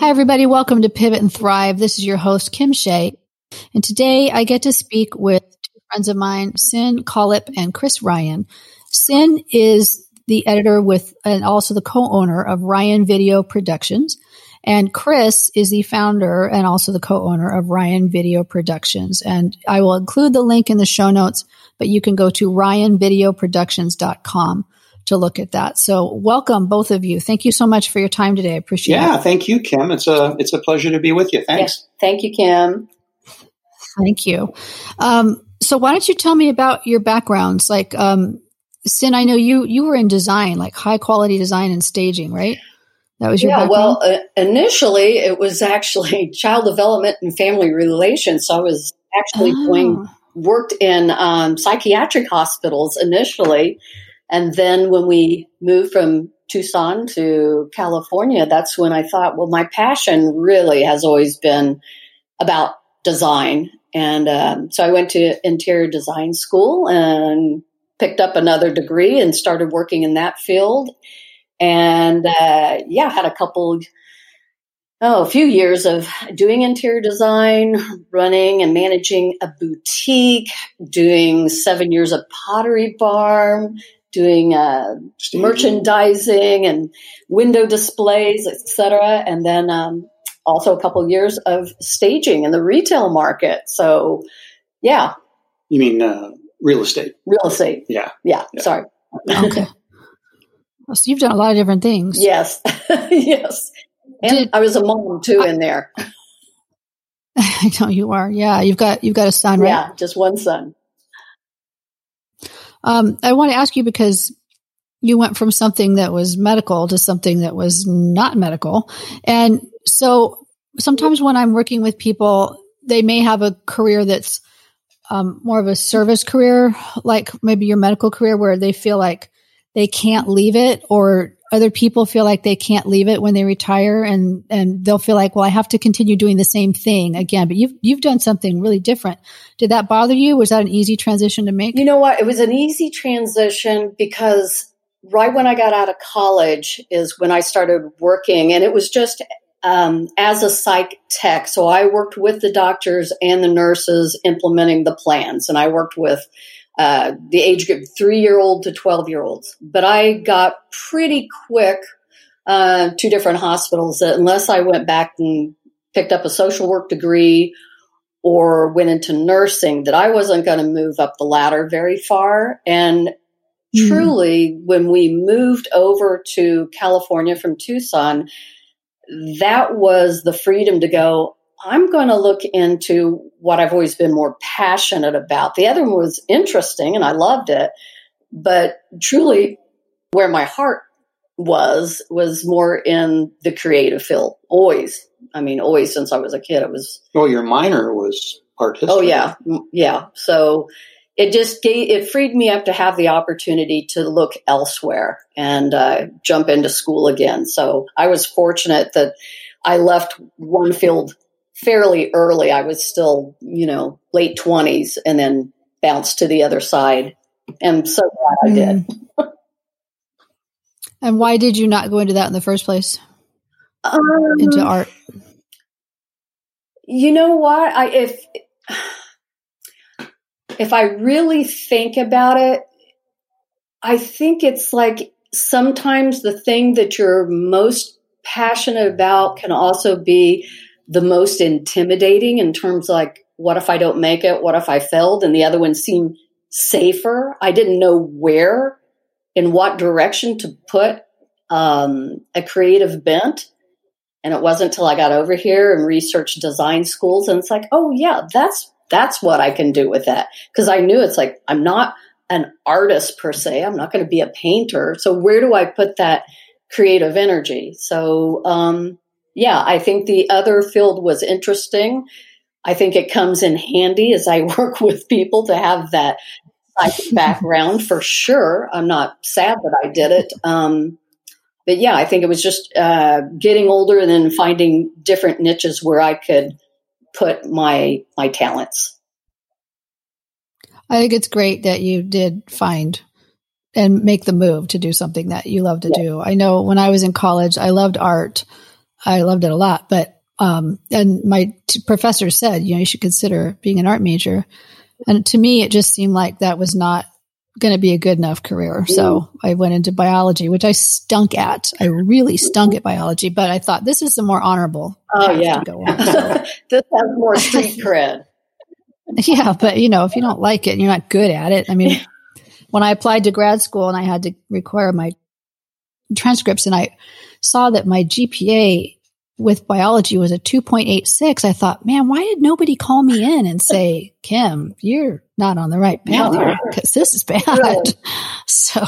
Hi, everybody. Welcome to Pivot and Thrive. This is your host, Kim Shea. And today I get to speak with two friends of mine, Sin Collip and Chris Ryan. Sin is the editor with and also the co-owner of Ryan Video Productions. And Chris is the founder and also the co-owner of Ryan Video Productions. And I will include the link in the show notes, but you can go to ryanvideoproductions.com to look at that. So welcome both of you. Thank you so much for your time today. I appreciate yeah, it. Yeah, thank you, Kim. It's a it's a pleasure to be with you. Thanks. Thank you, Kim. Thank you. Um, so why don't you tell me about your backgrounds? Like, um, Sin, I know you you were in design, like high quality design and staging, right? That was your yeah. Background? Well, uh, initially it was actually child development and family relations. So I was actually oh. doing worked in um, psychiatric hospitals initially, and then when we moved from Tucson to California, that's when I thought, well, my passion really has always been about design. And um, so I went to interior design school and picked up another degree and started working in that field. And uh, yeah, had a couple, oh, a few years of doing interior design, running and managing a boutique, doing seven years of Pottery Barn, doing uh, merchandising and window displays, etc. And then um, also a couple of years of staging in the retail market. So, yeah. You mean uh, real estate? Real estate. Yeah. Yeah. yeah. Sorry. okay. So you've done a lot of different things. Yes. yes. And Did, I was a mom too I, in there. I know you are. Yeah. You've got, you've got a son, right? Yeah. Just one son. Um, I want to ask you because you went from something that was medical to something that was not medical. And so sometimes when I'm working with people, they may have a career that's um, more of a service career, like maybe your medical career, where they feel like they can't leave it, or other people feel like they can't leave it when they retire, and and they'll feel like, well, I have to continue doing the same thing again. But you've you've done something really different. Did that bother you? Was that an easy transition to make? You know what? It was an easy transition because right when I got out of college is when I started working, and it was just um, as a psych tech. So I worked with the doctors and the nurses implementing the plans, and I worked with uh, the age group three year old to 12 year olds. But I got pretty quick uh, two different hospitals that unless I went back and picked up a social work degree or went into nursing, that I wasn't going to move up the ladder very far. And mm. truly, when we moved over to California from Tucson, that was the freedom to go, I'm going to look into what I've always been more passionate about. The other one was interesting and I loved it, but truly where my heart was, was more in the creative field. Always. I mean, always since I was a kid, it was. Well, your minor was art history. Oh, yeah. Yeah. So it just gave, it freed me up to have the opportunity to look elsewhere and uh, jump into school again. So I was fortunate that I left one field fairly early. I was still, you know, late twenties and then bounced to the other side. And so glad I did. Mm. and why did you not go into that in the first place? Um, into art? You know what? I if if I really think about it, I think it's like sometimes the thing that you're most passionate about can also be the most intimidating in terms like, what if I don't make it? What if I failed? And the other one seemed safer. I didn't know where, in what direction to put um, a creative bent. And it wasn't until I got over here and researched design schools, and it's like, oh yeah, that's that's what I can do with that. Because I knew it's like, I'm not an artist per se. I'm not going to be a painter. So where do I put that creative energy? So, um, yeah, I think the other field was interesting. I think it comes in handy as I work with people to have that background for sure. I'm not sad that I did it. Um, but yeah, I think it was just uh, getting older and then finding different niches where I could put my my talents. I think it's great that you did find and make the move to do something that you love to yeah. do. I know when I was in college, I loved art. I loved it a lot. But um, and my t- professor said, you know, you should consider being an art major. And to me, it just seemed like that was not going to be a good enough career. So I went into biology, which I stunk at. I really stunk at biology, but I thought this is the more honorable. Oh yeah, to go on. So, this has more street cred. yeah, but you know, if you don't like it, and you're not good at it. I mean, when I applied to grad school and I had to require my transcripts, and I saw that my GPA with biology was a 2.86, I thought, man, why did nobody call me in and say, Kim, you're not on the right path because this is bad. Really? So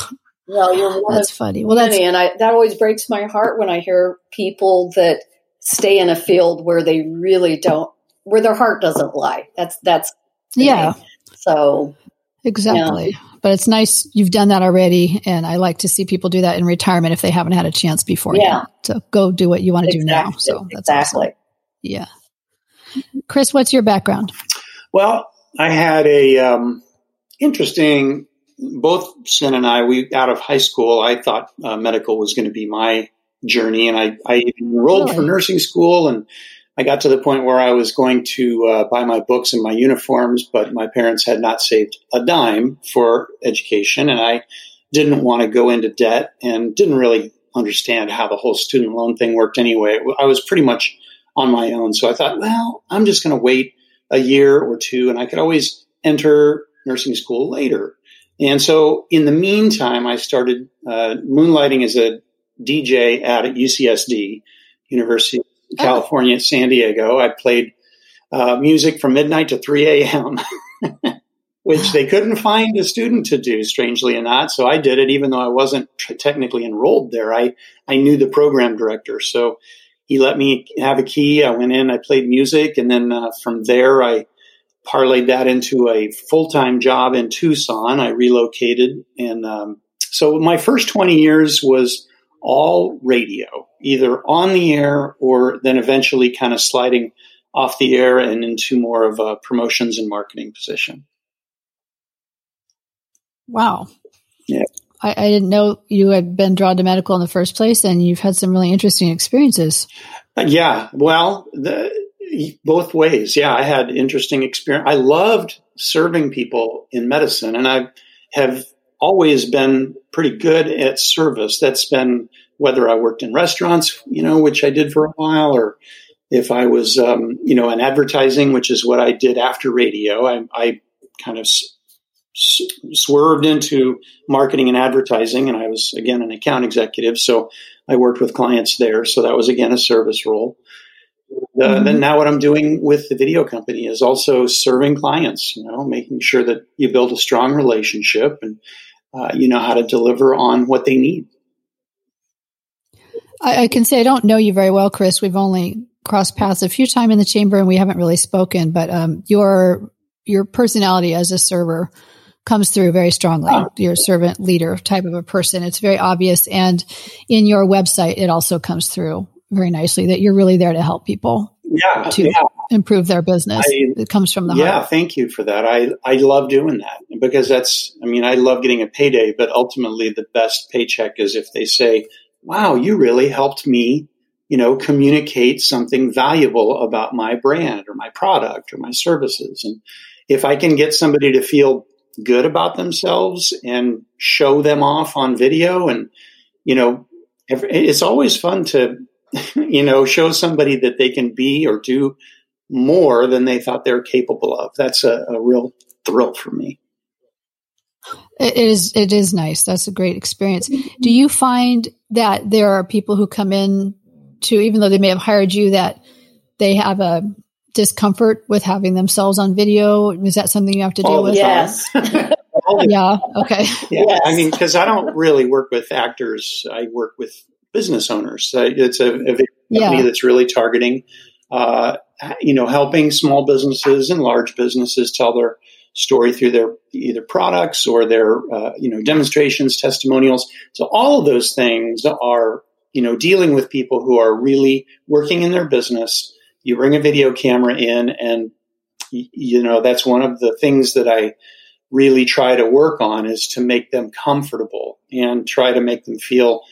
Well, you're one that's funny. Well, that's and I, that always breaks my heart when I hear people that stay in a field where they really don't, where their heart doesn't lie. That's that's yeah, me. So exactly. But it's nice you've done that already, and I like to see people do that in retirement if they haven't had a chance before. Yeah. to go do what you want to do now. So that's exactly. awesome. Yeah. Chris, what's your background? Well, I had a um, interesting. Both Sin and I, we out of high school, I thought uh, medical was going to be my journey, and I, I enrolled for nursing school, and I got to the point where I was going to uh, buy my books and my uniforms, but my parents had not saved a dime for education, and I didn't want to go into debt, and didn't really understand how the whole student loan thing worked anyway. I was pretty much on my own, so I thought, well, I'm just going to wait a year or two, and I could always enter nursing school later. And so, in the meantime, I started uh, moonlighting as a DJ at UCSD, University Oh. California at San Diego. I played uh, music from midnight to 3 a.m., which they couldn't find a student to do, strangely enough. So I did it, even though I wasn't technically enrolled there. I, I knew the program director. So he let me have a key. I went in, I played music, and then uh, from there, I parlayed that into a full time job in Tucson. I relocated, and um, so my first 20 years was all radio, either on the air or then eventually kind of sliding off the air and into more of a promotions and marketing position. Wow. Yeah. I, I didn't know you had been drawn to medical in the first place, and you've had some really interesting experiences. Uh, Yeah, well, the, both ways. Yeah, I had interesting experience. I loved serving people in medicine, and I have always been pretty good at service. That's been whether I worked in restaurants, you know, which I did for a while, or if I was, um, you know, in advertising, which is what I did after radio. I, I kind of s- s- swerved into marketing and advertising, and I was again an account executive. So I worked with clients there. So that was again a service role. Uh, Mhm. Then now what I'm doing with the video company is also serving clients. You know, making sure that you build a strong relationship and uh, you know how to deliver on what they need. I, I can say I don't know you very well, Chris. We've only crossed paths a few times in the chamber, and we haven't really spoken. But um, your your personality as a server comes through very strongly. You're a servant leader type of a person. It's very obvious, and in your website, it also comes through very nicely that you're really there to help people Yeah, to yeah, improve their business. I- it comes from the yeah. heart. Thank you for that. I I love doing that because that's. I mean, I love getting a payday, but ultimately, the best paycheck is if they say, "Wow, you really helped me." You know, communicate something valuable about my brand or my product or my services. And if I can get somebody to feel good about themselves and show them off on video and you know it's always fun to you know show somebody that they can be or do more than they thought they were capable of that's a, a real thrill for me It is. It is nice. That's a great experience. Do you find that there are people who come in to, even though they may have hired you, that they have a discomfort with having themselves on video? Is that something you have to deal All the with? yes. Yeah. Okay. yeah, Yes. i mean because i don't really work with actors i work with business owners. So it's a, a video company Yeah. that's really targeting uh, you know helping small businesses and large businesses tell their story through their either products or their uh, you know demonstrations testimonials. So all of those things are you know dealing with people who are really working in their business. You bring a video camera in and you know that's one of the things that i really try to work on is to make them comfortable and try to make them feel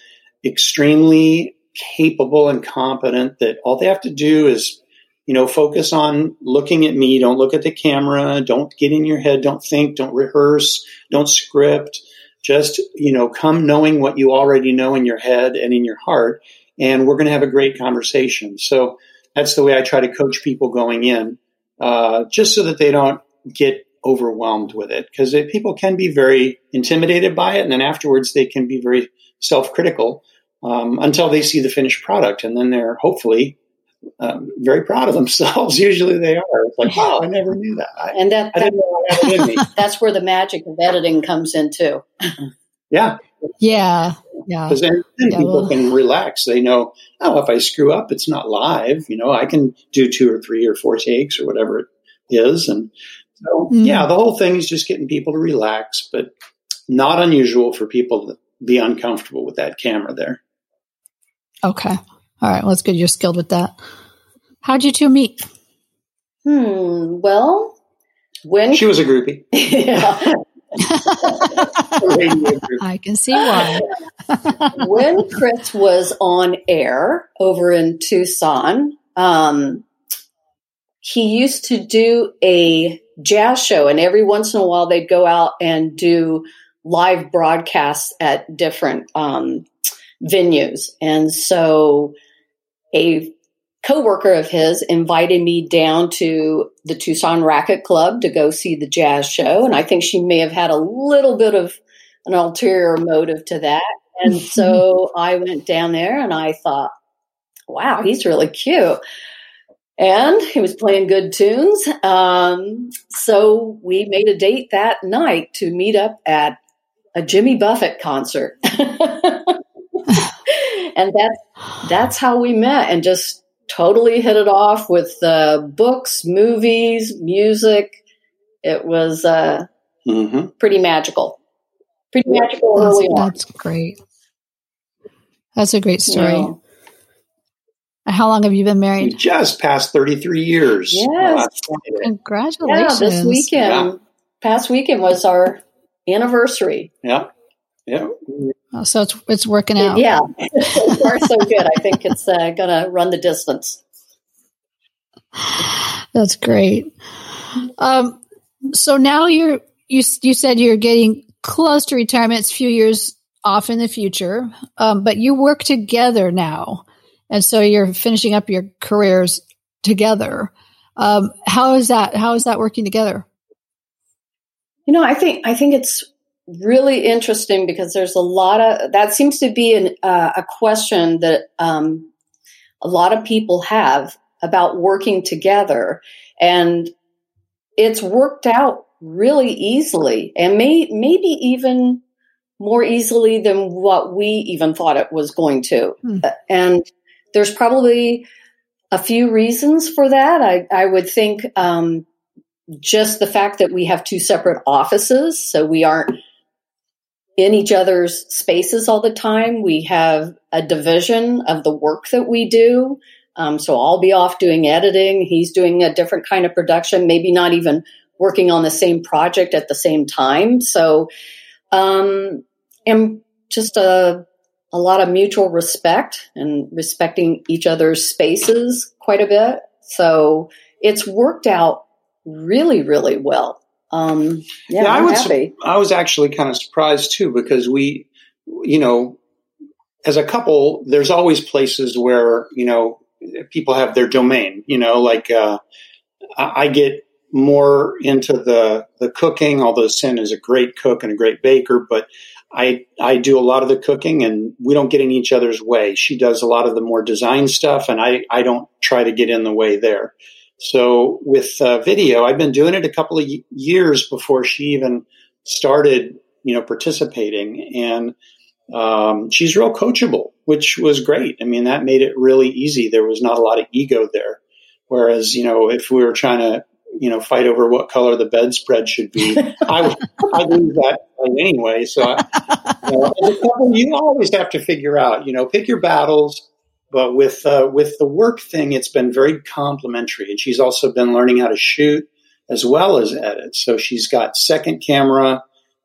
extremely capable and competent that all they have to do is, you know, focus on looking at me. Don't look at the camera. Don't get in your head. Don't think. Don't rehearse. Don't script. Just, you know, come knowing what you already know in your head and in your heart. And we're going to have a great conversation. So that's the way I try to coach people going in, uh, just so that they don't get overwhelmed with it because people can be very intimidated by it and then afterwards they can be very self-critical um, until they see the finished product and then they're hopefully um, very proud of themselves. Usually they are. It's like wow i never knew that. I, and that, that that's where the magic of editing comes in too. Yeah. Yeah yeah. Because then, then yeah, people well. can relax. They know oh if i screw up it's not live. You know i can do two or three or four takes or whatever it is and so, mm. yeah, the whole thing is just getting people to relax, but not unusual for people to be uncomfortable with that camera there. Okay. All right. Well, it's good you're skilled with that. How'd you two meet? Hmm. Well, when she was a groupie. I can see why. when Chris was on air over in Tucson, um, he used to do a jazz show, and every once in a while they'd go out and do live broadcasts at different um, venues. And so a coworker of his invited me down to the Tucson Racquet Club to go see the jazz show, and I think she may have had a little bit of an ulterior motive to that. And so I went down there and I thought, wow, he's really cute and he was playing good tunes. Um, so we made a date that night to meet up at a Jimmy Buffett concert. and that's that's how we met and just totally hit it off with uh, books, movies, music. It was uh, mm-hmm. pretty magical. Pretty magical that's, early on. That's great. That's a great story. Yeah. How long have you been married? We just past 33 years. Yes. Congratulations. Yeah, this weekend, yeah. past weekend was our anniversary. Yeah. Yeah. Oh, so it's it's working out. Yeah. so far, so good. I think it's uh, going to run the distance. That's great. Um, so now you're you you said you're getting close to retirement. It's a few years off in the future, um, but you work together now. And so you're finishing up your careers together. Um, how is that? How is that working together? You know, I think I think it's really interesting because there's a lot of that seems to be an, uh, a question that um, a lot of people have about working together, and it's worked out really easily, and may maybe even more easily than what we even thought it was going to. Hmm. And there's probably a few reasons for that. I, I would think um, just the fact that we have two separate offices, so we aren't in each other's spaces all the time. We have a division of the work that we do. Um, so I'll be off doing editing. He's doing a different kind of production, maybe not even working on the same project at the same time. So, um, and just a a lot of mutual respect and respecting each other's spaces quite a bit. So it's worked out really, really well. Um, yeah, yeah I was happy. I was actually kind of surprised too because we, you know, as a couple, there's always places where you know people have their domain. You know, like uh, I get more into the the cooking. Although Sin is a great cook and a great baker, but I I do a lot of the cooking and we don't get in each other's way. She does a lot of the more design stuff and I I don't try to get in the way there. So with uh, video, I've been doing it a couple of years before she even started, you know, participating and um, she's real coachable, which was great. I mean, that made it really easy. There was not a lot of ego there. Whereas, you know, if we were trying to you know, fight over what color the bedspread should be. I I lose that anyway. So I, you, know, you always have to figure out, you know, pick your battles. But with uh, with the work thing, it's been very complimentary, and she's also been learning how to shoot as well as edit. So she's got second camera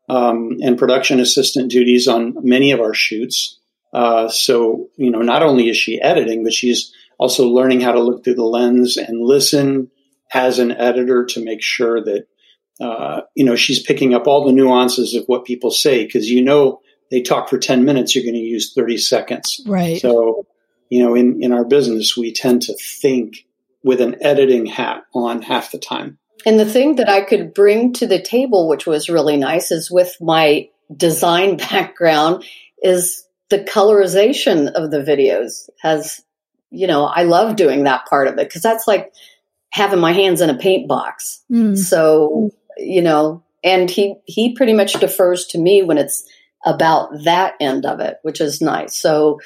um, and production assistant duties on many of our shoots. Uh, so, you know, not only is she editing, but she's also learning how to look through the lens and listen as an editor to make sure that, uh, you know, she's picking up all the nuances of what people say because you know they talk for 10 minutes, you're going to use 30 seconds. Right. So, you know, in, in our business, we tend to think with an editing hat on half the time. And the thing that I could bring to the table, which was really nice, is with my design background, is the colorization of the videos has, you know, I love doing that part of it because that's like having my hands in a paint box. Mm. So, you know, and he, he pretty much defers to me when it's about that end of it, which is nice. So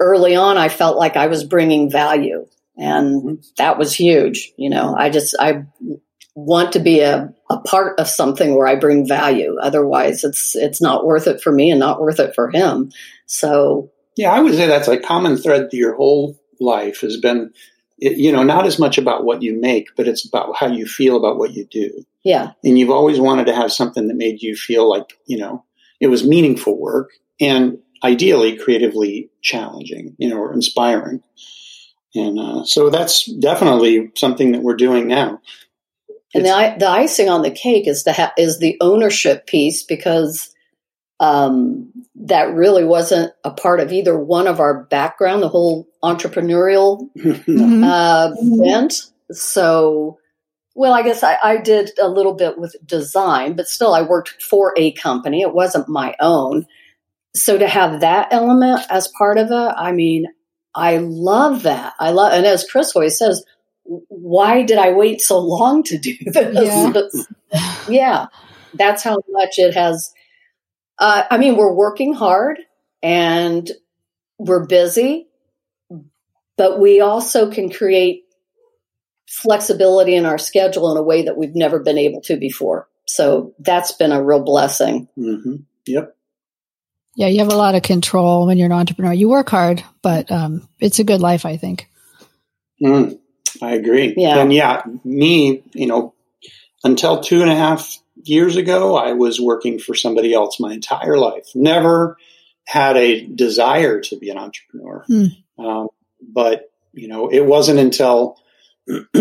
early on, I felt like I was bringing value and mm-hmm. that was huge. You know, I just, I want to be a, a part of something where I bring value. Otherwise, it's it's not worth it for me and not worth it for him. So yeah, I would say that's a common thread through your whole life has been, you know, not as much about what you make, but it's about how you feel about what you do. Yeah, and you've always wanted to have something that made you feel like you know it was meaningful work and ideally creatively challenging, you know, or inspiring. And uh, so that's definitely something that we're doing now. And the, the icing on the cake is the ha- is the ownership piece because um, that really wasn't a part of either one of our background, the whole entrepreneurial mm-hmm. uh, bent. So, well, I guess I, I did a little bit with design, but still, I worked for a company. It wasn't my own. So to have that element as part of it, I mean, I love that. I love, and as Chris always says, why did I wait so long to do this? Yeah, yeah that's how much it has. Uh, I mean, we're working hard and we're busy, but we also can create flexibility in our schedule in a way that we've never been able to before. So that's been a real blessing. Mm-hmm. Yep. Yeah, you have a lot of control when you're an entrepreneur. You work hard, but um, it's a good life, I think. Mm. I agree. Yeah. And yeah, me, you know, until two and a half years ago, I was working for somebody else my entire life. Never had a desire to be an entrepreneur. Hmm. Um, but, you know, it wasn't until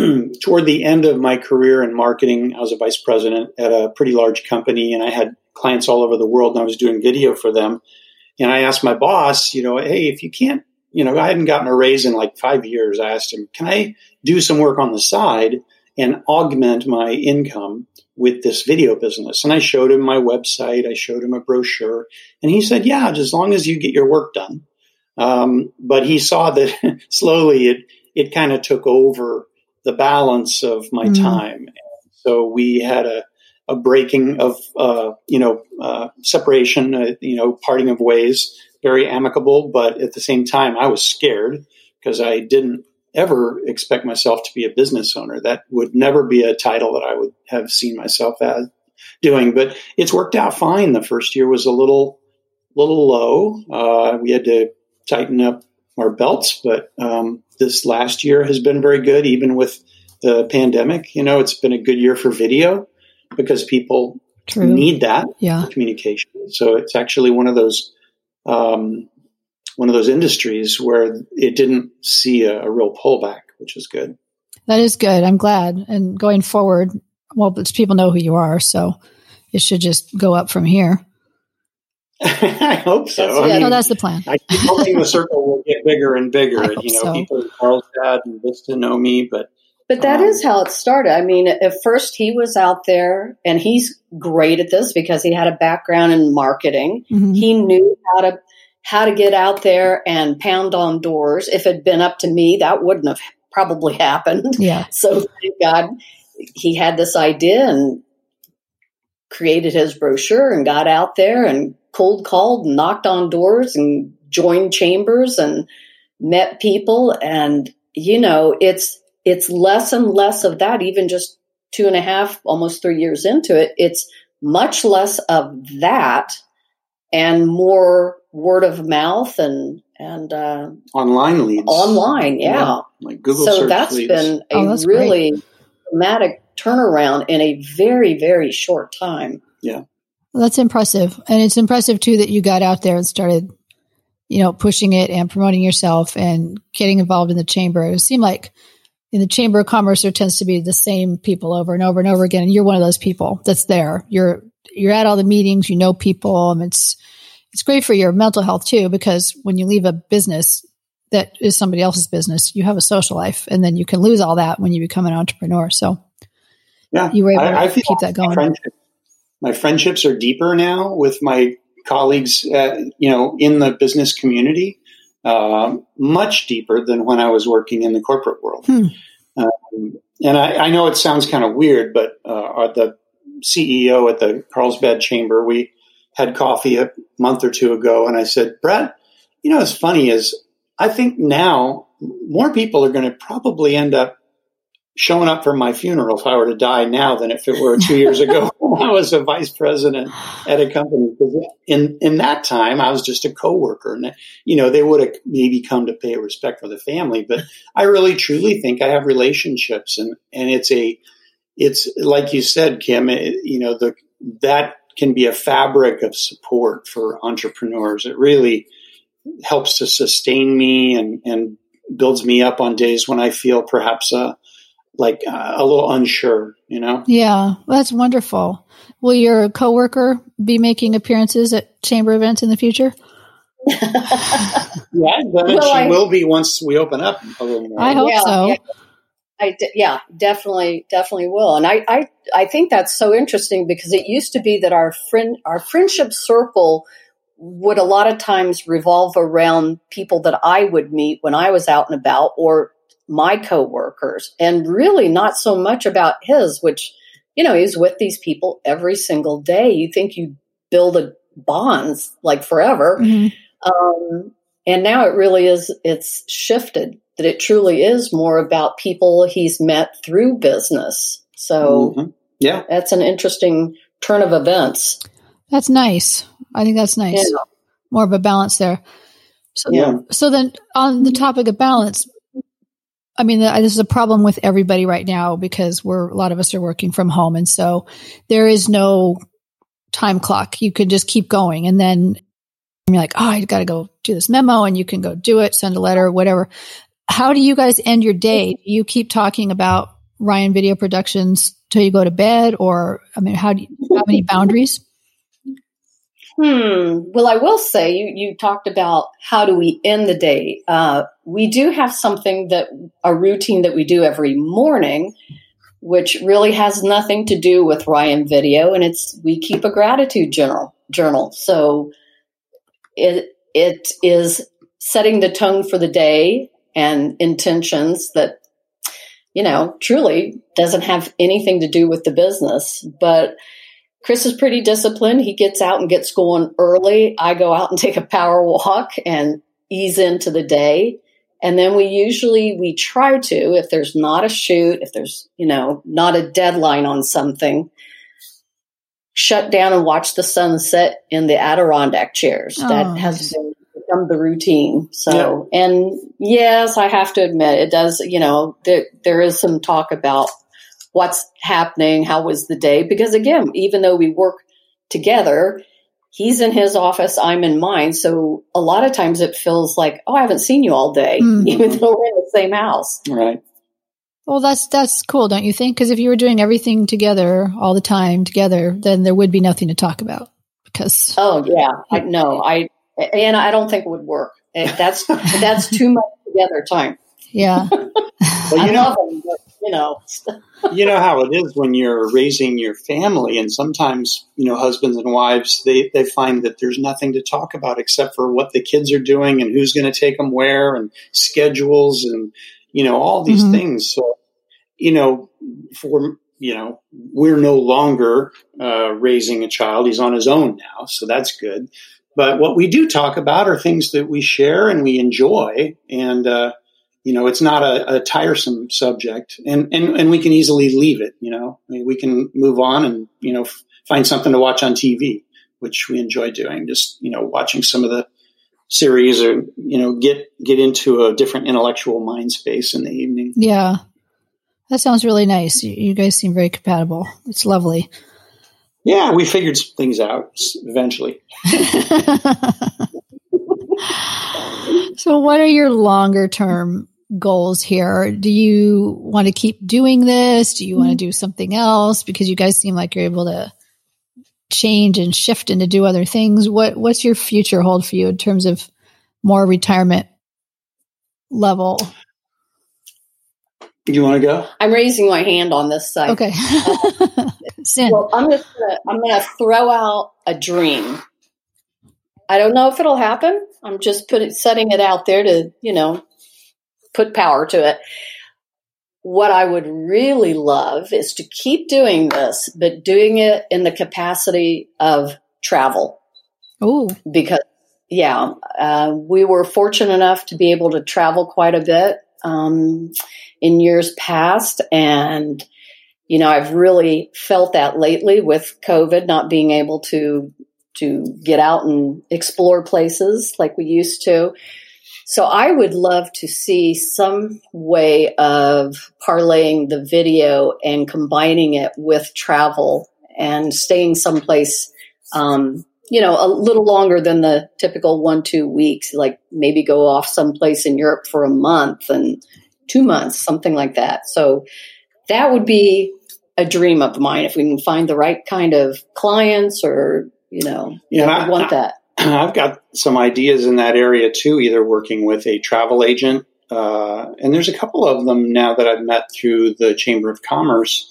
toward the end of my career in marketing, I was a vice president at a pretty large company and I had clients all over the world and I was doing video for them. And I asked my boss, you know, hey, if you can't you know, I hadn't gotten a raise in like five years. I asked him, can I do some work on the side and augment my income with this video business? And I showed him my website. I showed him a brochure and he said, yeah, as long as you get your work done. Um, but he saw that slowly it, it kind of took over the balance of my mm-hmm. time. so we had a, a breaking of, uh, you know, uh, separation, uh, you know, parting of ways very amicable, but at the same time, I was scared because I didn't ever expect myself to be a business owner. That would never be a title that I would have seen myself as doing. But it's worked out fine. The first year was a little, little low. Uh, we had to tighten up our belts, but um, this last year has been very good, even with the pandemic. You know, it's been a good year for video because people True. need that yeah. communication. So it's actually one of those um, one of those industries where it didn't see a, a, real pullback, which is good. That is good. I'm glad. And going forward, well, people know who you are, so it should just go up from here. I hope so. That's, yeah, I mean, no, that's the plan. I keep hoping the circle will get bigger and bigger. you know, so. people in Carlsbad and Vista know me, but but that um, is how it started. I mean, at first he was out there and he's great at this because he had a background in marketing. Mm-hmm. He knew how to how to get out there and pound on doors. If it had been up to me, that wouldn't have probably happened. Yeah. So thank God he had this idea and created his brochure and got out there and cold called and knocked on doors and joined chambers and met people and you know it's it's less and less of that, even just two and a half, almost three years into it. It's much less of that and more word of mouth and and uh, online leads. Online, yeah. yeah like Google so search that's leads. been a oh, that's really great. dramatic turnaround in a very very short time. Yeah. Well, that's impressive, and it's impressive too that you got out there and started you know, pushing it and promoting yourself and getting involved in the chamber. It seemed like in the chamber of commerce, there tends to be the same people over and over and over again. And you're one of those people that's there. You're, you're at all the meetings, you know people. And it's, it's great for your mental health too, because when you leave a business that is somebody else's business, you have a social life and then you can lose all that when you become an entrepreneur. So yeah, you were able I, to I keep that going. Friendship, my friendships are deeper now with my colleagues, uh, you know, in the business community, uh, much deeper than when I was working in the corporate world. Hmm. Um, and I, I, know it sounds kind of weird, but uh, the CEO at the Carlsbad Chamber, we had coffee a month or two ago, and I said, Brett, you know, what's funny is I think now more people are going to probably end up showing up for my funeral if I were to die now than if it were two years ago I was a vice president at a company. In in that time, I was just a coworker, and you know they would have maybe come to pay respect for the family. But I really truly think I have relationships, and and it's a it's like you said, Kim. It, you know the that can be a fabric of support for entrepreneurs. It really helps to sustain me and and builds me up on days when I feel perhaps uh, like uh, a little unsure, you know? Yeah, that's wonderful. Will your coworker be making appearances at chamber events in the future? yeah, well, she I, will be once we open up a little more. I hope yeah, so. Yeah. I yeah, definitely, definitely will. And I, I, I think that's so interesting because it used to be that our friend, our friendship circle would a lot of times revolve around people that I would meet when I was out and about or my coworkers and really not so much about his, which, you know, he's with these people every single day. You think you build a bonds like forever. Mm-hmm. Um, and now it really is, it's shifted that it truly is more about people he's met through business. So mm-hmm. yeah, that's an interesting turn of events. That's nice. I think that's nice. Yeah. More of a balance there. So, yeah. so then on the topic of balance, I mean, uh, this is a problem with everybody right now because we're, a lot of us are working from home. And so there is no time clock. You can just keep going. And then you're like, oh, I got to go do this memo and you can go do it, send a letter, whatever. How do you guys end your day? Do you keep talking about Ryan Video Productions till you go to bed? Or, I mean, how do you have any boundaries? Hmm. Well, I will say you you talked about how do we end the day. Uh, we do have something that a routine that we do every morning, which really has nothing to do with Ryan Video, and it's we keep a gratitude journal. Journal. So it it is setting the tone for the day and intentions that you know truly doesn't have anything to do with the business, but Chris is pretty disciplined. He gets out and gets going early. I go out and take a power walk and ease into the day. And then we usually we try to, if there's not a shoot, if there's, you know, not a deadline on something, shut down and watch the sunset in the Adirondack chairs. Oh, that has been, become the routine. So, yeah. and yes, I have to admit it does, you know, there, there is some talk about what's happening, how was the day? Because again, even though we work together, he's in his office, I'm in mine. So a lot of times it feels like, oh, I haven't seen you all day, mm-hmm. even though we're in the same house. Right. Well, that's that's cool, don't you think? Because if you were doing everything together all the time together, then there would be nothing to talk about. Because oh yeah, I know I and I don't think it would work. That's that's too much together time. Yeah. well, you I know, love them, but, you know. you know how it is when you're raising your family, and sometimes you know husbands and wives they they find that there's nothing to talk about except for what the kids are doing and who's going to take them where and schedules and you know all these mm-hmm. things. So you know for you know we're no longer uh, raising a child; he's on his own now, so that's good. But what we do talk about are things that we share and we enjoy, and uh, you know, it's not a, a tiresome subject and, and, and we can easily leave it, you know, I mean, we can move on and, you know, f- find something to watch on TV, which we enjoy doing. Just, you know, watching some of the series or, you know, get, get into a different intellectual mind space in the evening. Yeah. That sounds really nice. You, you guys seem very compatible. It's lovely. Yeah, we figured things out eventually. so, what are your longer term goals here? Do you want to keep doing this? Do you want to mm-hmm. do something else? Because you guys seem like you're able to change and shift and to do other things. What What's your future hold for you in terms of more retirement level? You want to go? I'm raising my hand on this side. Okay. Sin. Well, I'm just gonna I'm gonna throw out a dream. I don't know if it'll happen. I'm just putting setting it out there to, you know, put power to it. What I would really love is to keep doing this, but doing it in the capacity of travel. Oh, because yeah, uh, we were fortunate enough to be able to travel quite a bit um, in years past, and you know I've really felt that lately with COVID, not being able to to get out and explore places like we used to. So I would love to see some way of parlaying the video and combining it with travel and staying someplace, um, you know, a little longer than the typical one, two weeks, like maybe go off someplace in Europe for a month and two months, something like that. So that would be a dream of mine if we can find the right kind of clients or, you know, yeah, I want that. I've got some ideas in that area too, either working with a travel agent, uh, and there's a couple of them now that I've met through the Chamber of Commerce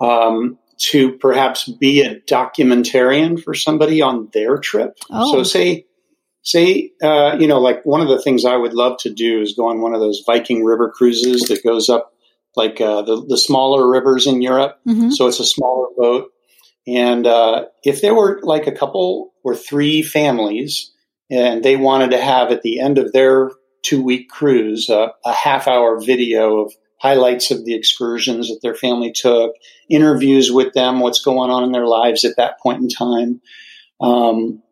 um, to perhaps be a documentarian for somebody on their trip. Oh. So, say, say, uh, you know, like one of the things I would love to do is go on one of those Viking river cruises that goes up like uh, the, the smaller rivers in Europe. Mm-hmm. So it's a smaller boat. And uh, if there were like a couple or three families and they wanted to have at the end of their two week cruise uh, a half hour video of highlights of the excursions that their family took, interviews with them, what's going on in their lives at that point in time. Um,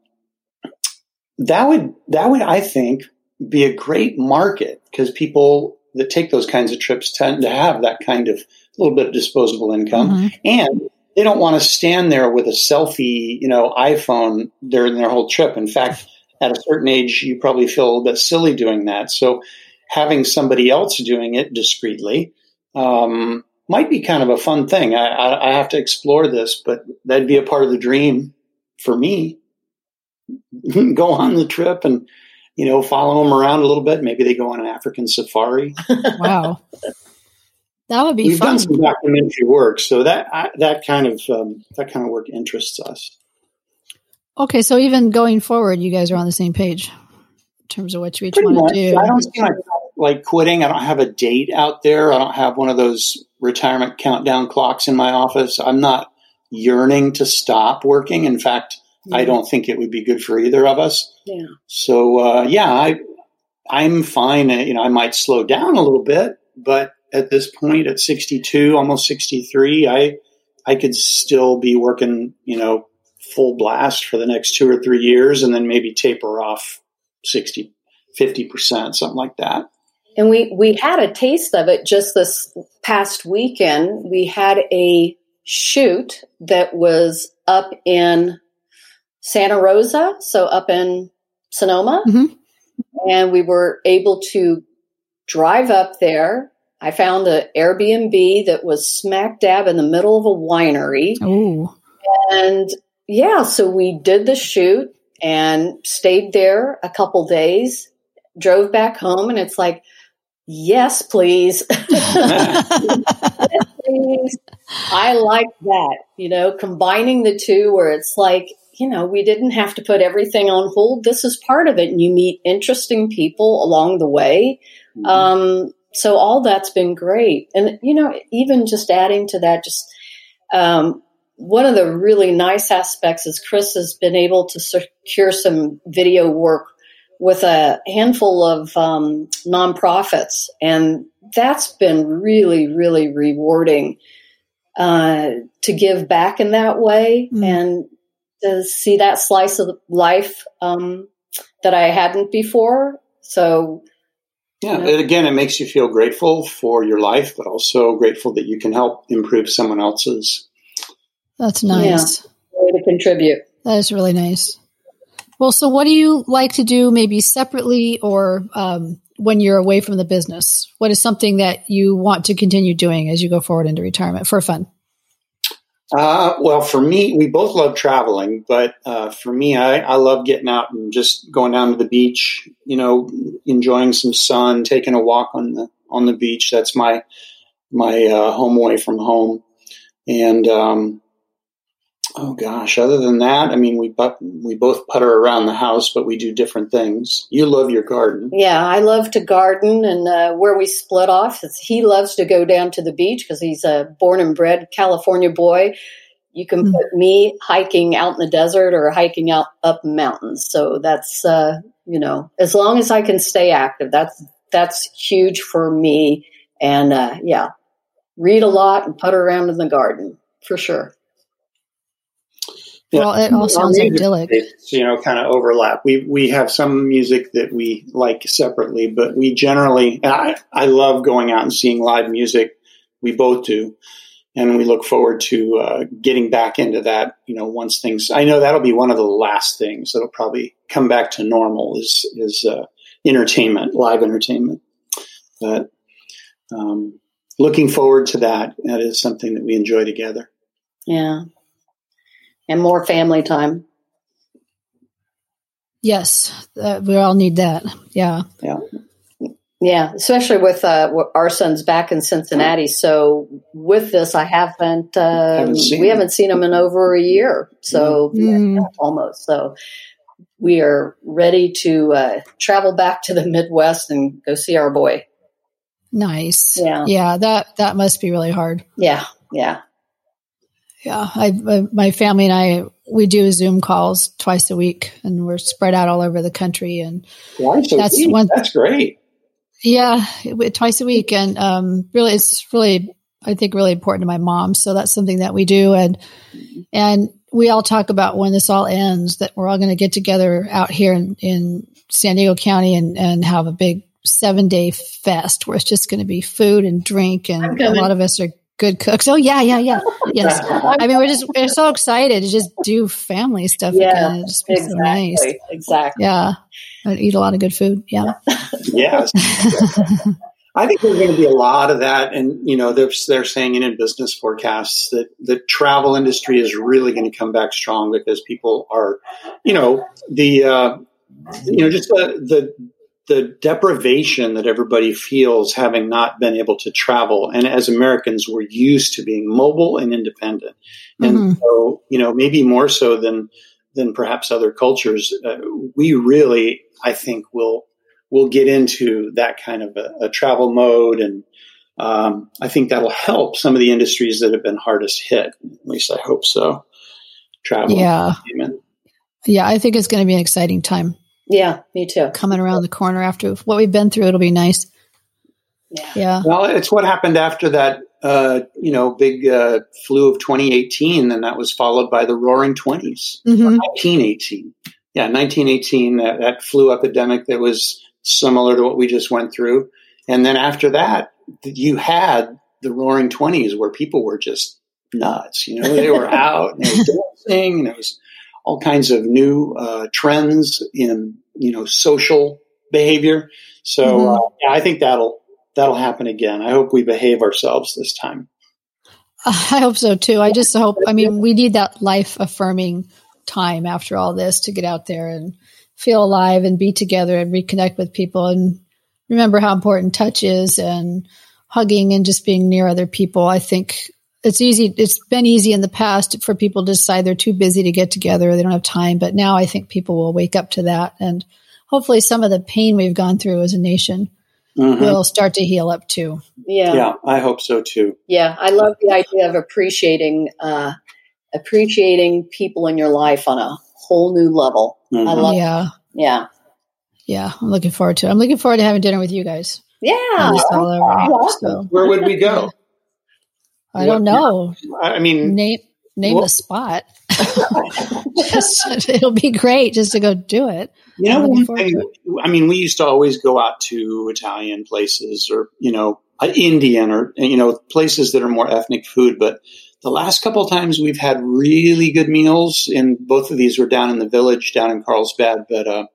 that would that would I think be a great market because people that take those kinds of trips tend to have that kind of little bit of disposable income mm-hmm. and they don't want to stand there with a selfie, you know, iPhone during their whole trip. In fact, at a certain age, you probably feel a little bit silly doing that. So having somebody else doing it discreetly um, might be kind of a fun thing. I, I, I, have to explore this, but that'd be a part of the dream for me. go on the trip and you know follow them around a little bit. Maybe they go on an African safari. wow. That would be We've fun. done some documentary work, so that I, that kind of um, that kind of work interests us. Okay, so even going forward, you guys are on the same page in terms of what you each Pretty want much. to do. I don't see myself like quitting. I don't have a date out there. I don't have one of those retirement countdown clocks in my office. I'm not yearning to stop working. In fact, yeah. I don't think it would be good for either of us. Yeah. So uh, yeah, I I'm fine. You know, I might slow down a little bit, but at this point at 62, almost 63, I I could still be working, you know, full blast for the next two or three years and then maybe taper off 60, 50%, something like that. And we, we had a taste of it just this past weekend. We had a shoot that was up in Santa Rosa, so up in Sonoma. Mm-hmm. And we were able to drive up there I found an Airbnb that was smack dab in the middle of a winery. Ooh. And yeah, so we did the shoot and stayed there a couple days, drove back home, and it's like, yes, please. yes, please. I like that, you know, combining the two where it's like, you know, we didn't have to put everything on hold. This is part of it. And you meet interesting people along the way. Mm-hmm. Um, so all that's been great. And, you know, even just adding to that, just, um, one of the really nice aspects is Chris has been able to secure some video work with a handful of um, nonprofits, and that's been really, really rewarding uh, to give back in that way mm. and to see that slice of life um, that I hadn't before. So yeah, and again, it makes you feel grateful for your life, but also grateful that you can help improve someone else's. That's nice. Yeah. Way to contribute. That is really nice. Well, so what do you like to do maybe separately or um, when you're away from the business? What is something that you want to continue doing as you go forward into retirement for fun? Uh, well, for me, we both love traveling, but uh, for me, I, I love getting out and just going down to the beach. You know, enjoying some sun, taking a walk on the on the beach. That's my my uh, home away from home. And um, oh gosh, other than that, I mean, we we both putter around the house, but we do different things. You love your garden. Yeah, I love to garden, and uh, where we split off, he loves to go down to the beach because he's a born and bred California boy. You can mm-hmm. put me hiking out in the desert or hiking out up mountains. So that's uh, you know, as long as I can stay active, that's that's huge for me. And uh, yeah, read a lot and putter around in the garden for sure. Yeah. Well, it all sounds idyllic. You know, kind of overlap. We we have some music that we like separately, but we generally. I I love going out and seeing live music. We both do, and we look forward to uh, getting back into that. You know, once things. I know that'll be one of the last things that'll probably come back to normal. Is is uh, entertainment, live entertainment. But um, looking forward to that. That is something that we enjoy together. Yeah and more family time. Yes, uh, we all need that. Yeah. Yeah. Yeah, especially with uh, our son's back in Cincinnati. So with this, I haven't. Uh, haven't we him. haven't seen him in over a year, so mm. yeah, almost. So we are ready to uh, travel back to the Midwest and go see our boy. Nice. Yeah. Yeah. That that must be really hard. Yeah. Yeah. Yeah, I, my family and I we do Zoom calls twice a week, and we're spread out all over the country. And twice that's week. one. That's great. Yeah, twice a week, and um, really, it's really I think really important to my mom. So that's something that we do, and and we all talk about when this all ends that we're all going to get together out here in, in San Diego County and and have a big seven day fest where it's just going to be food and drink, and a lot of us are good cooks. Oh yeah, yeah, yeah. Yes. I mean, we're just we're so excited to just do family stuff yeah, again. It just exactly, so nice. Exactly. Yeah. I eat a lot of good food. Yeah. yes. I think there's going to be a lot of that, and you know, they're they're saying in business forecasts that the travel industry is really going to come back strong because people are, you know, the uh, you know just the the the deprivation that everybody feels having not been able to travel. And as Americans, we're used to being mobile and independent. And mm-hmm. so, you know, maybe more so than, than perhaps other cultures, uh, we really, I think, will, will get into that kind of a, a travel mode. And, um, I think that'll help some of the industries that have been hardest hit. At least I hope so. Travel. Yeah. Yeah. I think it's going to be an exciting time. Yeah, me too. Coming around the corner after what we've been through, it'll be nice. Yeah. yeah. Well, it's what happened after that, uh, you know, big uh, flu of 2018, and that was followed by the Roaring 20s, mm-hmm. 1918. Yeah, 1918, that, that flu epidemic that was similar to what we just went through. And then after that, you had the Roaring 20s where people were just nuts. You know, they were out and they were dancing, and it was all kinds of new uh, trends in you know social behavior. So mm-hmm. uh, yeah, I think that'll that'll happen again. I hope we behave ourselves this time. I hope so too. I just hope. I mean, we need that life affirming time after all this to get out there and feel alive and be together and reconnect with people and remember how important touch is and hugging and just being near other people. I think it's easy. It's been easy in the past for people to decide they're too busy to get together. They don't have time. But now I think people will wake up to that. And hopefully some of the pain we've gone through as a nation mm-hmm. will start to heal up too. Yeah. Yeah. I hope so too. Yeah. I love the idea of appreciating, uh, appreciating people in your life on a whole new level. Mm-hmm. I love Yeah. That. Yeah. Yeah. I'm looking forward to it. I'm looking forward to having dinner with you guys. Yeah. Over, so. Where would we go? I don't know. I mean, name name well, the spot. just, it'll be great just to go do it. You know, one thing, I mean, we used to always go out to Italian places or you know, Indian or you know, places that are more ethnic food. But the last couple of times we've had really good meals, and both of these were down in the village, down in Carlsbad, but uh,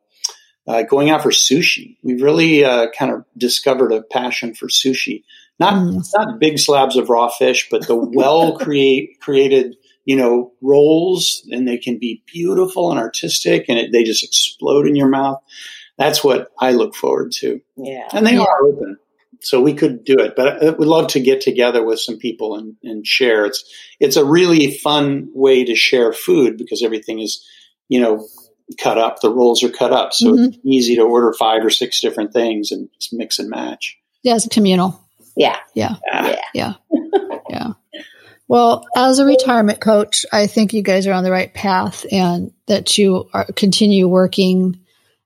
uh, going out for sushi. We've really uh, kind of discovered a passion for sushi. Not mm. not big slabs of raw fish, but the well create created you know rolls, and they can be beautiful and artistic, and it, they just explode in your mouth. That's what I look forward to. Yeah, and they yeah. are open so we could do it. But I would love to get together with some people and, and share. It's it's a really fun way to share food because everything is, you know, cut up. The rolls are cut up, so mm-hmm. it's easy to order five or six different things and just mix and match. Yeah, it's communal. Yeah, yeah, yeah, yeah. yeah. Well, as a retirement coach, I think you guys are on the right path, and that you are, continue working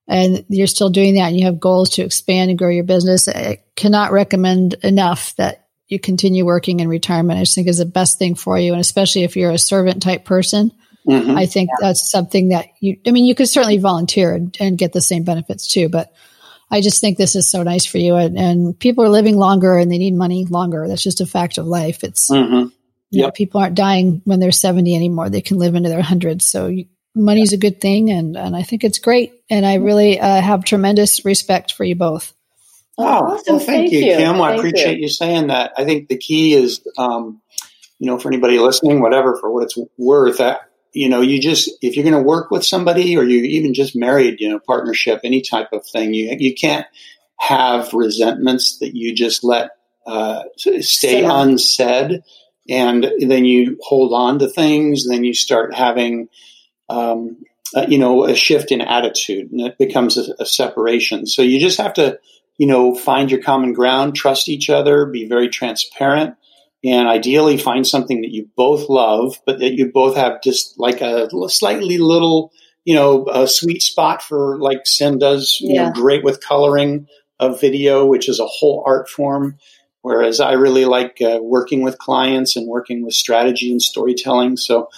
and you're still doing that and you have goals to expand and grow your business, I cannot recommend enough that you continue working in retirement. I just think is the best thing for you. And especially if you're a servant type person, mm-hmm. I think yeah. that's something that you, I mean, you could certainly volunteer and, and, get the same benefits too, but I just think this is so nice for you. And, and, people are living longer and they need money longer. That's just a fact of life. It's, mm-hmm. yep. you know, people aren't dying when they're 70 anymore. They can live into their hundreds. So you, money's a good thing, and and I think it's great. And I really uh, have tremendous respect for you both. Oh, awesome. well, thank, thank you, you, Kim. Thank I appreciate you. you. saying that. I think the key is, um, you know, for anybody listening, whatever, for what it's worth, that, you know, you just, if you're going to work with somebody or you even just married, you know, partnership, any type of thing, you, you can't have resentments that you just let uh, stay unsaid. And then you hold on to things, then you start having, um, uh, you know, a shift in attitude and it becomes a, a, separation. So you just have to, you know, find your common ground, trust each other, be very transparent, and ideally find something that you both love, but that you both have just like a slightly little, you know, a sweet spot for like Sin does, you yeah. know, great with coloring of video, which is a whole art form. Whereas I really like uh, working with clients and working with strategy and storytelling. So,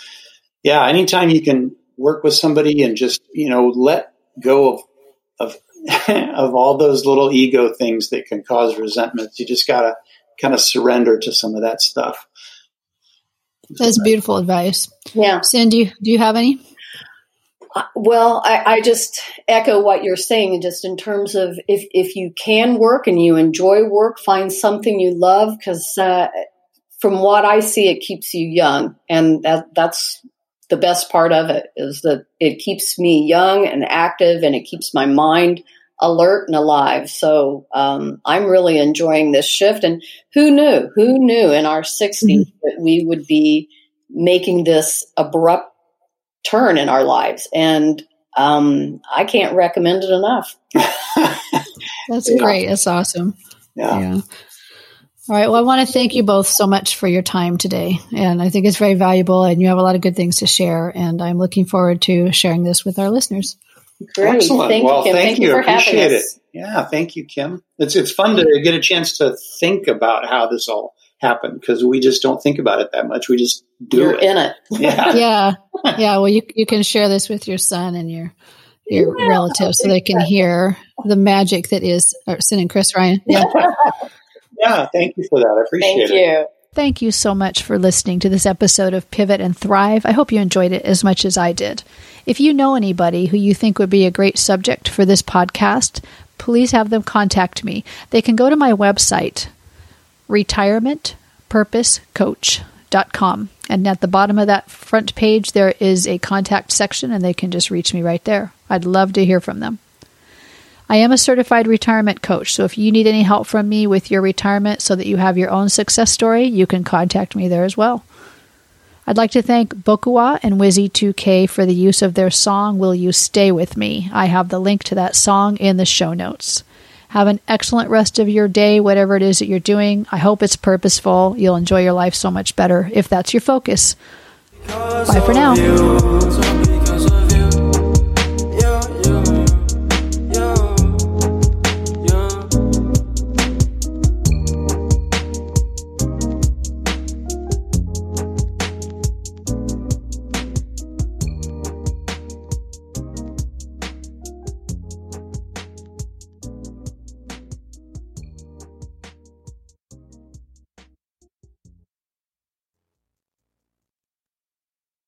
yeah, anytime you can work with somebody and just you know let go of of of all those little ego things that can cause resentments. You just gotta kind of surrender to some of that stuff. That's beautiful advice. Yeah, Cindy, do you have any? Uh, well, I, I, just echo what you're saying, just in terms of if if you can work and you enjoy work, find something you love because. Uh, from what I see, it keeps you young, and that, that's the best part of it is that it keeps me young and active and it keeps my mind alert and alive. So um, I'm really enjoying this shift. And who knew? Who knew in our 60s mm-hmm. that we would be making this abrupt turn in our lives? And um, I can't recommend it enough. That's yeah. great. That's awesome. yeah. yeah. All right. Well, I want to thank you both so much for your time today. And I think it's very valuable and you have a lot of good things to share. And I'm looking forward to sharing this with our listeners. Great. Excellent. Thank well, you, thank, thank you. you. for Appreciate it. Yeah. Thank you, Kim. It's, it's fun to get a chance to think about how this all happened because we just don't think about it that much. We just do You're it. in it. Yeah. yeah. Yeah. Well, you, you can share this with your son and your, your yeah, relatives so they can hear the magic that is uh, Sin and Chris Ryan. Yeah. Yeah, thank you for that. I appreciate thank it. Thank you. Thank you so much for listening to this episode of Pivot and Thrive. I hope you enjoyed it as much as I did. If you know anybody who you think would be a great subject for this podcast, please have them contact me. They can go to my website, retirementpurposecoach.com. And at the bottom of that front page, there is a contact section, and they can just reach me right there. I'd love to hear from them. I am a certified retirement coach, so if you need any help from me with your retirement so that you have your own success story, you can contact me there as well. I'd like to thank Bokua and Wizzy2K for the use of their song Will You Stay With Me? I have the link to that song in the show notes. Have an excellent rest of your day, whatever it is that you're doing. I hope it's purposeful. You'll enjoy your life so much better if that's your focus. Bye for now.